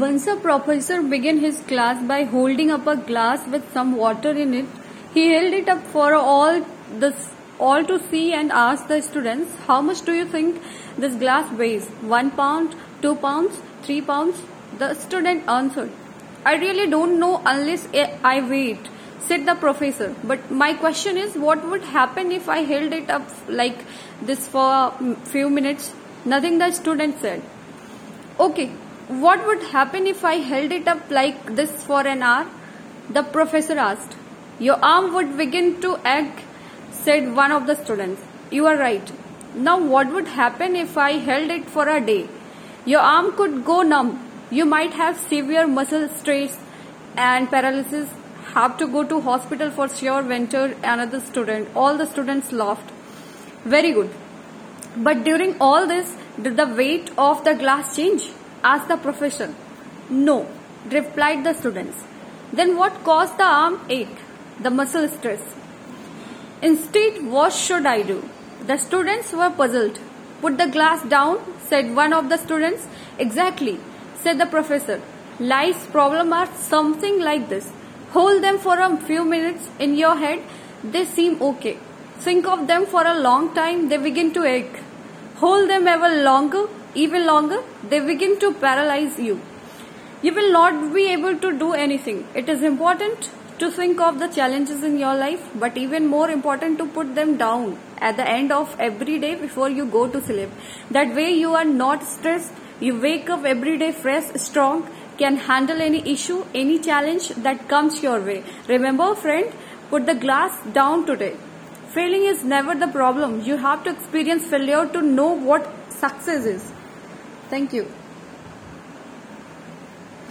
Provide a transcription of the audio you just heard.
Once a professor began his class by holding up a glass with some water in it. He held it up for all the all to see and asked the students, "How much do you think this glass weighs? One pound, two pounds, three pounds?" The student answered, "I really don't know unless I weigh it," said the professor. "But my question is, what would happen if I held it up like this for a few minutes?" Nothing, the student said. Okay, what would happen if I held it up like this for an hour? The professor asked. Your arm would begin to ache, said one of the students. You are right. Now, what would happen if I held it for a day? Your arm could go numb. You might have severe muscle stress and paralysis. Have to go to hospital for sure, ventured another student. All the students laughed. Very good. But during all this, did the weight of the glass change? Asked the professor. No, replied the students. Then what caused the arm ache? The muscle stress. Instead, what should I do? The students were puzzled. Put the glass down, said one of the students. Exactly, said the professor. Life's problem are something like this. Hold them for a few minutes in your head, they seem okay. Think of them for a long time, they begin to ache. Hold them ever longer, even longer, they begin to paralyze you. You will not be able to do anything. It is important to think of the challenges in your life, but even more important to put them down at the end of every day before you go to sleep. That way you are not stressed. You wake up every day fresh, strong, can handle any issue, any challenge that comes your way. Remember, friend, put the glass down today. Failing is never the problem. You have to experience failure to know what success is. Thank you.